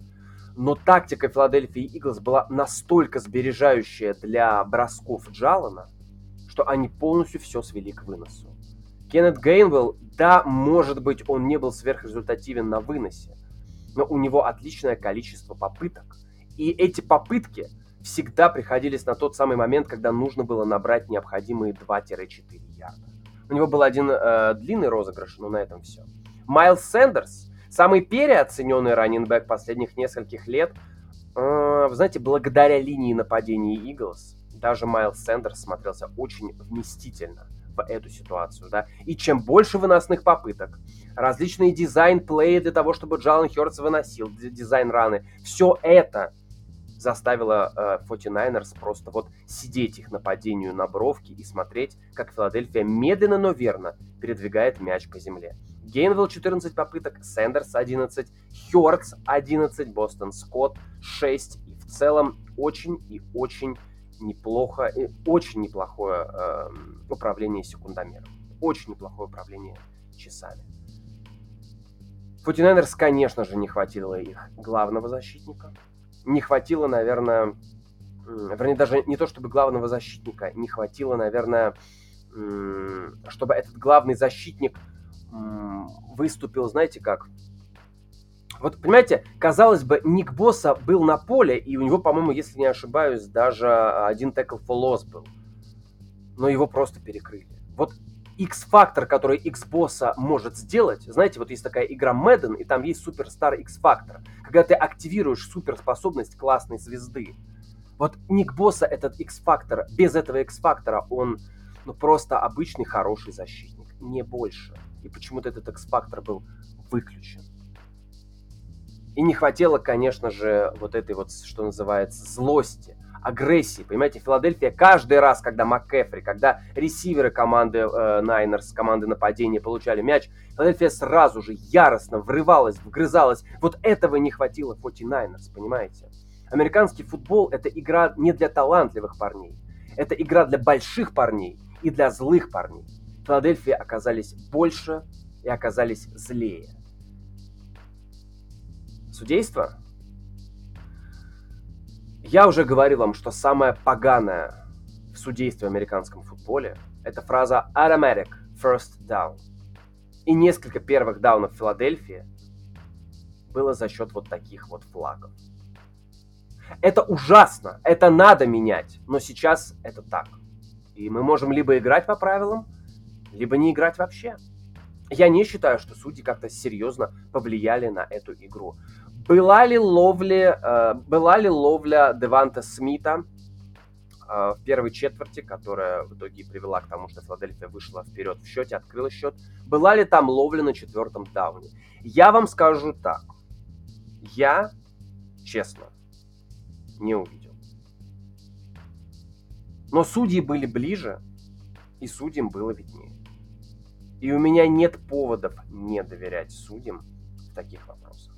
но тактика Филадельфии Иглс была настолько сбережающая для бросков Джалана, что они полностью все свели к выносу. Кеннет Гейнвелл, да, может быть, он не был сверхрезультативен на выносе, но у него отличное количество попыток. И эти попытки всегда приходились на тот самый момент, когда нужно было набрать необходимые 2-4 ярда. У него был один э, длинный розыгрыш, но на этом все. Майлз Сэндерс, Самый переоцененный running back последних нескольких лет, Э, знаете, благодаря линии нападения Eagles даже Майлз Сендерс смотрелся очень вместительно в эту ситуацию, да. И чем больше выносных попыток, различные design plays для того, чтобы Джейлен Хёртс выносил, design runs, все это заставило э, 49ers просто вот сидеть их нападению на бровке и смотреть, как Филадельфия медленно, но верно передвигает мяч по земле. Гейнвилл 14 попыток, Сэндерс 11, Хёртс 11, Бостон Скотт 6. И в целом очень и очень неплохо, и очень неплохое э, управление секундомером. Очень неплохое управление часами. 49ers, конечно же, не хватило их главного защитника. Не хватило, наверное, вернее, даже не то чтобы главного защитника, не хватило, наверное, чтобы этот главный защитник выступил, знаете как, вот, понимаете, казалось бы, Ник Босса был на поле, и у него, по-моему, если не ошибаюсь, даже один текл loss был. Но его просто перекрыли. Вот X-фактор, который X-босса может сделать, знаете, вот есть такая игра Madden, и там есть суперстар X-фактор, когда ты активируешь суперспособность классной звезды. Вот Ник Босса этот X-фактор, без этого X-фактора он ну, просто обычный хороший защитник, не больше. И почему-то этот X-фактор был выключен. И не хватило, конечно же, вот этой вот, что называется, злости, агрессии. Понимаете, Филадельфия каждый раз, когда МакКефри, когда ресиверы команды э, Найнерс, команды нападения получали мяч, Филадельфия сразу же яростно врывалась, вгрызалась. Вот этого не хватило 49ers, понимаете? Американский футбол – это игра не для талантливых парней. Это игра для больших парней и для злых парней. Филадельфия оказались больше и оказались злее. Судейство? Я уже говорил вам, что самое поганое в судействе в американском футболе – это фраза «automatic first down». И несколько первых даунов Филадельфии было за счет вот таких вот флагов. Это ужасно, это надо менять, но сейчас это так. И мы можем либо играть по правилам, либо не играть вообще. Я не считаю, что судьи как-то серьезно повлияли на эту игру. Была ли, ловли, э, была ли ловля Деванта Смита э, в первой четверти, которая в итоге привела к тому, что Филадельфия вышла вперед в счете, открыла счет? Была ли там ловля на четвертом дауне? Я вам скажу так. Я, честно, не увидел. Но судьи были ближе, и судьям было виднее. И у меня нет поводов не доверять судьям в таких вопросах.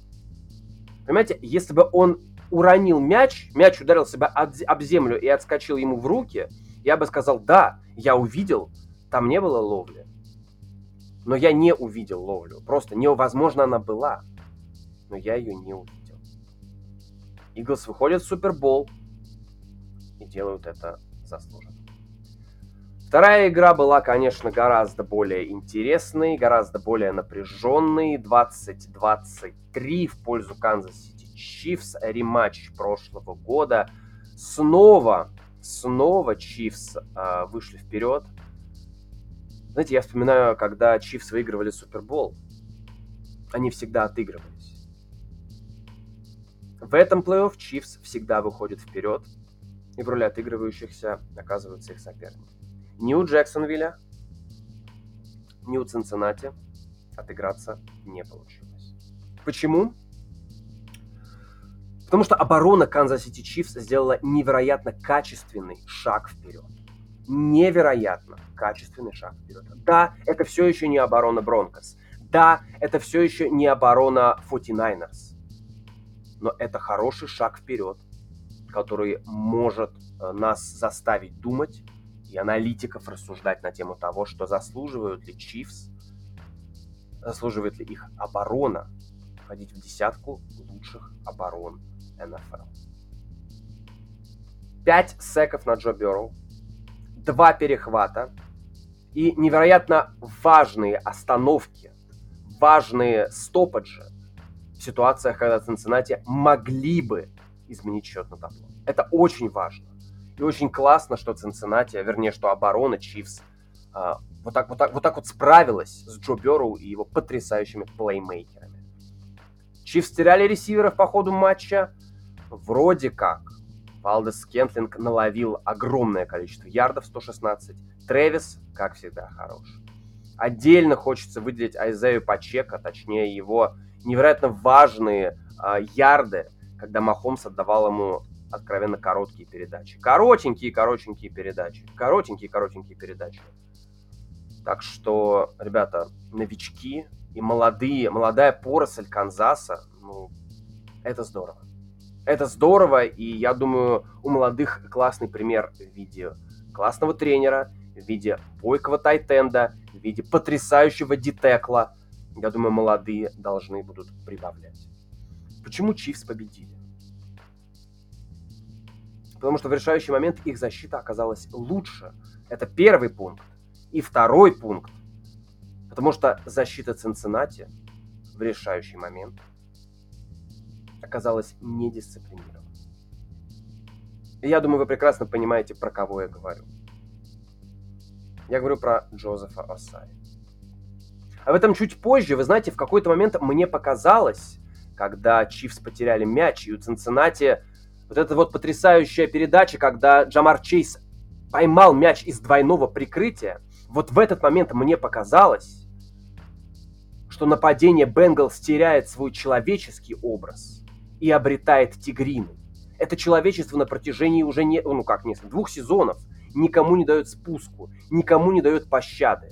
Понимаете, если бы он уронил мяч, мяч ударил себя об землю и отскочил ему в руки, я бы сказал, да, я увидел, там не было ловли. Но я не увидел ловлю. Просто невозможно она была. Но я ее не увидел. Иглс выходит в Супербол и делают это заслуженно. Вторая игра была, конечно, гораздо более интересной, гораздо более напряженной. 20-23 в пользу Канзас Сити Чифс. Рематч прошлого года. Снова, снова Чифс э, вышли вперед. Знаете, я вспоминаю, когда Чифс выигрывали Супербол. Они всегда отыгрывались. В этом плей-офф Чифс всегда выходит вперед. И в роли отыгрывающихся оказываются их соперники ни Джексонвилля, ни у Цинциннати отыграться не получилось. Почему? Потому что оборона Канзас Сити Чифс сделала невероятно качественный шаг вперед. Невероятно качественный шаг вперед. Да, это все еще не оборона Бронкос. Да, это все еще не оборона 49ers. Но это хороший шаг вперед, который может э, нас заставить думать и аналитиков рассуждать на тему того, что заслуживают ли Чифс, заслуживает ли их оборона входить в десятку лучших оборон НФЛ. Пять секов на Джо Берроу, два перехвата и невероятно важные остановки, важные стопаджи в ситуациях, когда Цинциннати могли бы изменить счет на табло. Это очень важно. И очень классно, что Цинциннати, вернее, что оборона Чивс а, вот, так, вот, так, вот так вот справилась с Джо Берроу и его потрясающими плеймейкерами. Чивс теряли ресиверов по ходу матча, вроде как Валдес Кентлинг наловил огромное количество ярдов, 116. Трэвис, как всегда, хорош. Отдельно хочется выделить Айзею Пачека, точнее его невероятно важные э, ярды, когда Махомс отдавал ему откровенно короткие передачи. Коротенькие, коротенькие передачи. Коротенькие, коротенькие передачи. Так что, ребята, новички и молодые, молодая поросль Канзаса, ну, это здорово. Это здорово, и я думаю, у молодых классный пример в виде классного тренера, в виде бойкого тайтенда, в виде потрясающего детекла. Я думаю, молодые должны будут прибавлять. Почему Чивс победили? Потому что в решающий момент их защита оказалась лучше. Это первый пункт. И второй пункт. Потому что защита Цинциннати в решающий момент оказалась недисциплинирована. И я думаю, вы прекрасно понимаете, про кого я говорю. Я говорю про Джозефа Осай. Об этом чуть позже. Вы знаете, в какой-то момент мне показалось, когда Чивс потеряли мяч, и у Цинциннати вот эта вот потрясающая передача, когда Джамар Чейз поймал мяч из двойного прикрытия, вот в этот момент мне показалось, что нападение Бенгалс теряет свой человеческий образ и обретает тигрину. Это человечество на протяжении уже не, ну как несколько, двух сезонов никому не дает спуску, никому не дает пощады.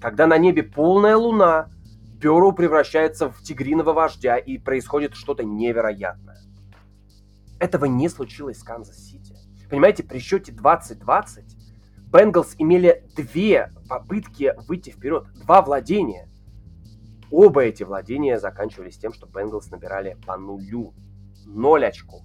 Когда на небе полная луна, Бюро превращается в тигриного вождя и происходит что-то невероятное. Этого не случилось с Канзас-Сити. Понимаете, при счете 20-20 Bengals имели две попытки выйти вперед, два владения. Оба эти владения заканчивались тем, что Bengals набирали по нулю. Ноль очков.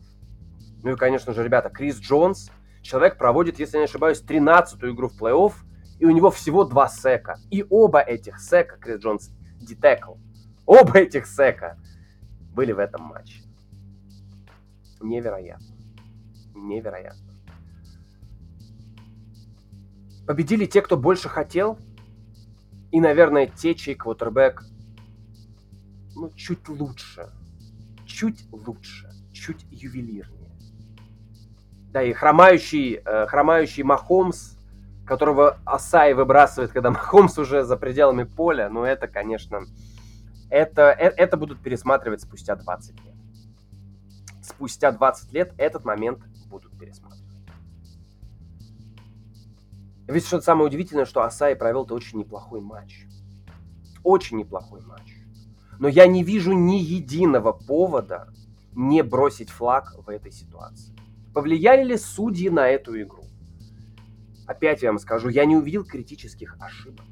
Ну и, конечно же, ребята, Крис Джонс, человек проводит, если я не ошибаюсь, 13-ю игру в плей-офф, и у него всего два сека. И оба этих сека, Крис Джонс D-tackle, оба этих сека были в этом матче. Невероятно. Невероятно. Победили те, кто больше хотел, и, наверное, те, чей квотербек ну, чуть лучше, чуть лучше, чуть ювелирнее. Да, и хромающий, э, хромающий Махомс, которого Асай выбрасывает, когда (laughs) Махомс уже за пределами поля, ну это, конечно, это, это, это будут пересматривать спустя 20 лет. Спустя 20 лет этот момент будут пересматривать. Ведь что самое удивительное, что Асай провел-то очень неплохой матч. Очень неплохой матч. Но я не вижу ни единого повода не бросить флаг в этой ситуации. Повлияли ли судьи на эту игру? Опять я вам скажу, я не увидел критических ошибок.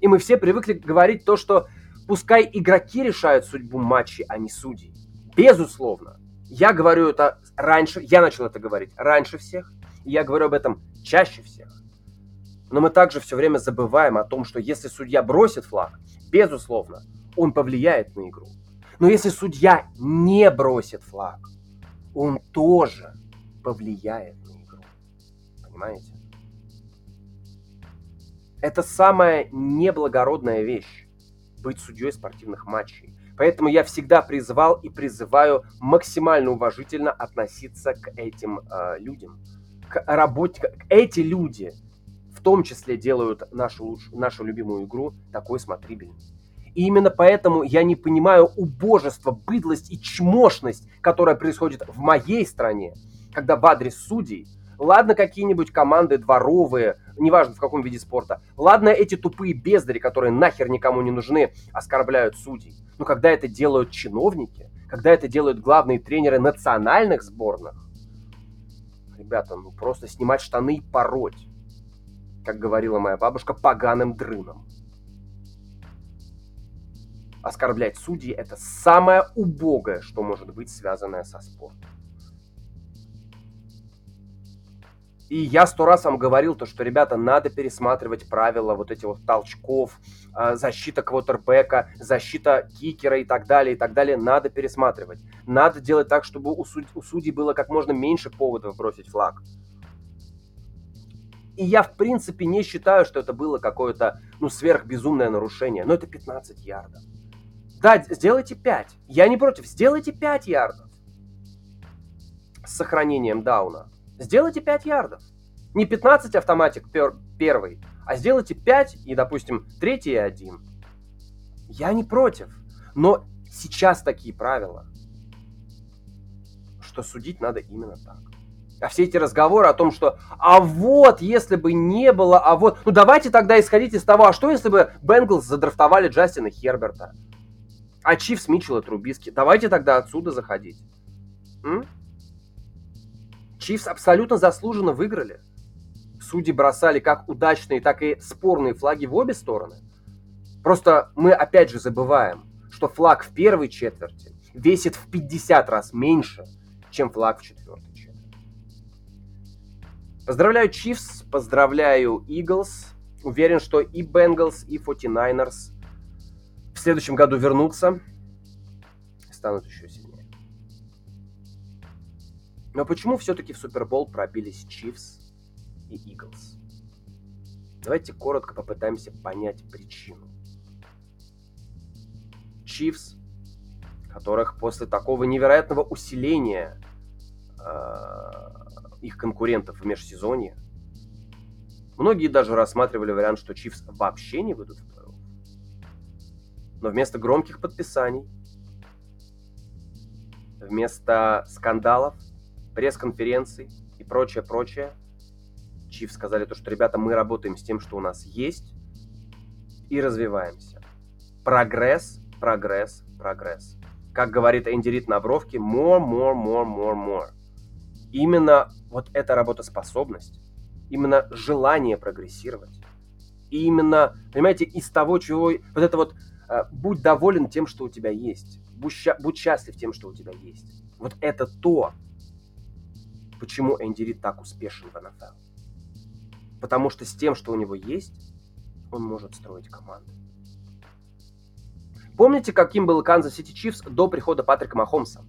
И мы все привыкли говорить то, что пускай игроки решают судьбу матчей, а не судьи. Безусловно. Я говорю это раньше, я начал это говорить раньше всех, и я говорю об этом чаще всех. Но мы также все время забываем о том, что если судья бросит флаг, безусловно, он повлияет на игру. Но если судья не бросит флаг, он тоже повлияет на игру. Понимаете? Это самая неблагородная вещь быть судьей спортивных матчей. Поэтому я всегда призвал и призываю максимально уважительно относиться к этим э, людям, к работе. Эти люди в том числе делают нашу, нашу любимую игру такой смотрибельной. И именно поэтому я не понимаю убожество, быдлость и чмошность, которая происходит в моей стране, когда в адрес судей, ладно какие-нибудь команды дворовые, неважно в каком виде спорта, ладно эти тупые бездари, которые нахер никому не нужны, оскорбляют судей. Но когда это делают чиновники, когда это делают главные тренеры национальных сборных, ребята, ну просто снимать штаны и пороть как говорила моя бабушка, поганым дрыном. Оскорблять судьи – это самое убогое, что может быть связанное со спортом. И я сто раз вам говорил то, что, ребята, надо пересматривать правила вот этих вот толчков, а, защита квотербека, защита кикера и так далее, и так далее. Надо пересматривать. Надо делать так, чтобы у, суд... у судей было как можно меньше поводов бросить флаг. И я, в принципе, не считаю, что это было какое-то, ну, сверхбезумное нарушение. Но это 15 ярдов. Да, сделайте 5. Я не против, сделайте 5 ярдов. с сохранением дауна, сделайте 5 ярдов. Не 15 автоматик пер, первый, а сделайте 5 и, допустим, третий и один. Я не против, но сейчас такие правила, что судить надо именно так. А все эти разговоры о том, что а вот, если бы не было, а вот... Ну давайте тогда исходить из того, а что если бы Бенглс задрафтовали Джастина Херберта? А Чивс Митчелла Трубиски? Давайте тогда отсюда заходить. М? Чивс абсолютно заслуженно выиграли. Судьи бросали как удачные, так и спорные флаги в обе стороны. Просто мы опять же забываем, что флаг в первой четверти весит в 50 раз меньше, чем флаг в четвертой. Поздравляю Чифс, поздравляю Иглс. Уверен, что и Бенгалс, и 49ers в следующем году вернутся станут еще сильнее. Но почему все-таки в Супербол пробились Чифс и Иглс? Давайте коротко попытаемся понять причину. Чифс, которых после такого невероятного усиления э, их конкурентов в межсезонье. Многие даже рассматривали вариант, что Чивс вообще не выйдут в плей-офф. Но вместо громких подписаний, вместо скандалов, пресс-конференций и прочее-прочее, Чивс сказали то, что, ребята, мы работаем с тем, что у нас есть, и развиваемся. Прогресс, прогресс, прогресс. Как говорит Энди на бровке, more, more, more, more, more именно вот эта работоспособность, именно желание прогрессировать, и именно, понимаете, из того, чего... Вот это вот э, будь доволен тем, что у тебя есть. Будь, будь счастлив тем, что у тебя есть. Вот это то, почему Энди Рид так успешен в НФЛ. Потому что с тем, что у него есть, он может строить команду. Помните, каким был Канзас Сити Чифс до прихода Патрика Махомса?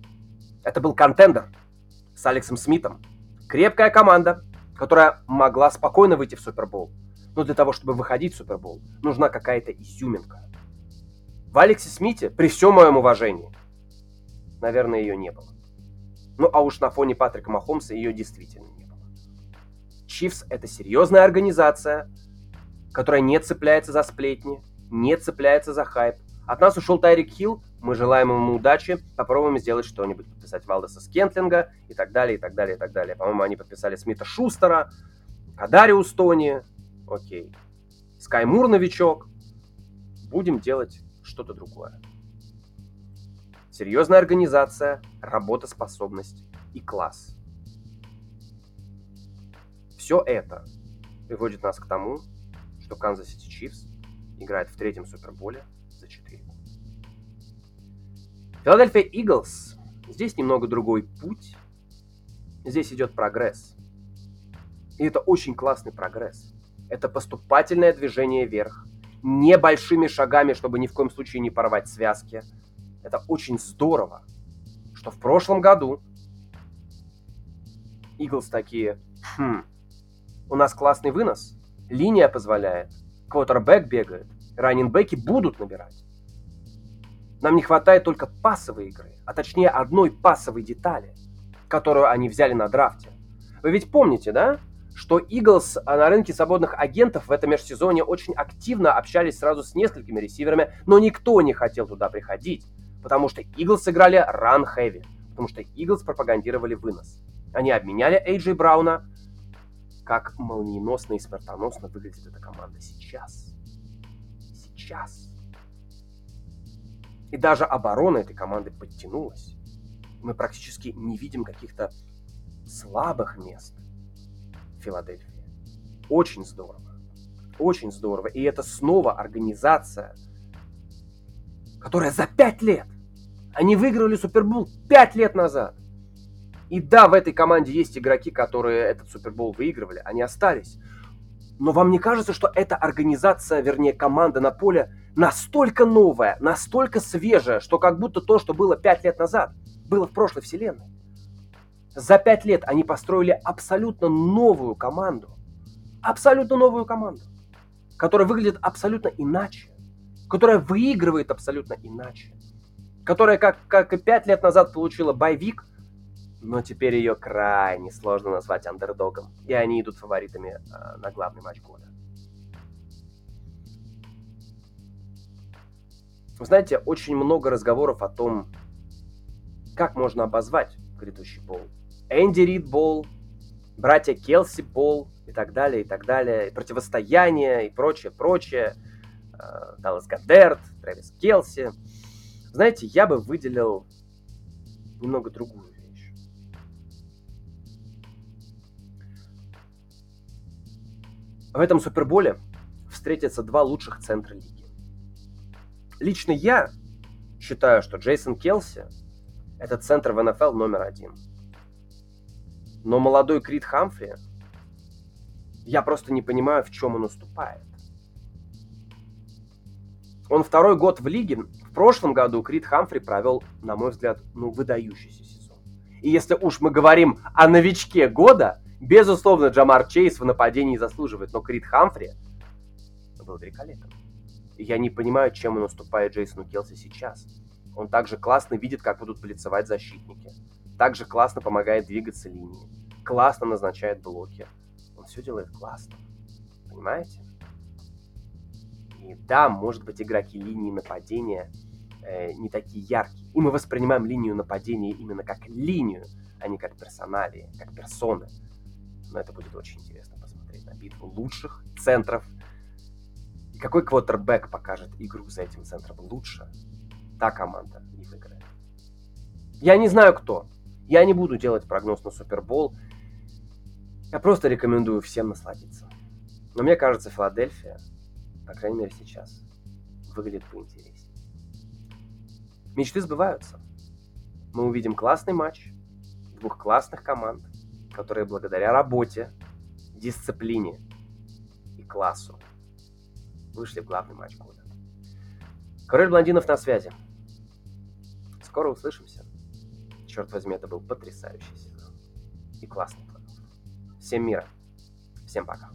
Это был контендер – с Алексом Смитом. Крепкая команда, которая могла спокойно выйти в Супербол. Но для того, чтобы выходить в Супербол, нужна какая-то изюминка. В Алексе Смите, при всем моем уважении, наверное, ее не было. Ну а уж на фоне Патрика Махомса ее действительно не было. Чивс это серьезная организация, которая не цепляется за сплетни, не цепляется за хайп. От нас ушел Тайрик Хилл, мы желаем ему удачи, попробуем сделать что-нибудь, подписать Валдеса Скентлинга и так далее, и так далее, и так далее. По-моему, они подписали Смита Шустера, Кадариус Тони, окей. Скай Мур новичок. Будем делать что-то другое. Серьезная организация, работоспособность и класс. Все это приводит нас к тому, что Канзас Сити Чифс играет в третьем Суперболе за 4 года. Филадельфия Иглс. Здесь немного другой путь. Здесь идет прогресс. И это очень классный прогресс. Это поступательное движение вверх. Небольшими шагами, чтобы ни в коем случае не порвать связки. Это очень здорово, что в прошлом году Иглс такие, хм, у нас классный вынос, линия позволяет, квотербек бегает, раннинбеки будут набирать. Нам не хватает только пасовой игры, а точнее одной пасовой детали, которую они взяли на драфте. Вы ведь помните, да? Что Иглс на рынке свободных агентов в этом межсезоне очень активно общались сразу с несколькими ресиверами, но никто не хотел туда приходить, потому что Иглс сыграли run heavy, потому что Иглс пропагандировали вынос. Они обменяли Эйджей Брауна, как молниеносно и смертоносно выглядит эта команда сейчас. Сейчас. И даже оборона этой команды подтянулась. Мы практически не видим каких-то слабых мест в Филадельфии. Очень здорово. Очень здорово. И это снова организация, которая за пять лет, они выиграли Супербол пять лет назад. И да, в этой команде есть игроки, которые этот Супербол выигрывали, они остались. Но вам не кажется, что эта организация, вернее команда на поле настолько новая, настолько свежая, что как будто то, что было пять лет назад, было в прошлой вселенной. За пять лет они построили абсолютно новую команду. Абсолютно новую команду, которая выглядит абсолютно иначе, которая выигрывает абсолютно иначе, которая, как, как и пять лет назад получила боевик, но теперь ее крайне сложно назвать андердогом, и они идут фаворитами э, на главный матч года. Вы знаете, очень много разговоров о том, как можно обозвать грядущий бол. Энди Рид бол, братья Келси бол и так далее, и так далее, и противостояние, и прочее, прочее. Э, Даллас Гаддерт, Трэвис Келси. Знаете, я бы выделил немного другую вещь. В этом Суперболе встретятся два лучших центра лиги. Лично я считаю, что Джейсон Келси – это центр в НФЛ номер один. Но молодой Крид Хамфри, я просто не понимаю, в чем он уступает. Он второй год в лиге. В прошлом году Крид Хамфри провел, на мой взгляд, ну, выдающийся сезон. И если уж мы говорим о новичке года, безусловно, Джамар Чейз в нападении заслуживает, но Крид Хамфри был великолепен. Я не понимаю, чем он уступает Джейсону Келси сейчас. Он также классно видит, как будут блицевать защитники. Также классно помогает двигаться линии. Классно назначает блоки. Он все делает классно. Понимаете? И да, может быть, игроки линии нападения э, не такие яркие. И мы воспринимаем линию нападения именно как линию, а не как персоналии, как персоны. Но это будет очень интересно посмотреть на битву лучших центров. И какой квотербек покажет игру за этим центром лучше, та команда не выиграет. Я не знаю кто. Я не буду делать прогноз на Супербол. Я просто рекомендую всем насладиться. Но мне кажется, Филадельфия по крайней мере сейчас, выглядит поинтереснее. Мечты сбываются. Мы увидим классный матч двух классных команд, которые благодаря работе, дисциплине и классу вышли в главный матч года. Король блондинов на связи. Скоро услышимся. Черт возьми, это был потрясающий сезон. И классный плей Всем мира. Всем пока.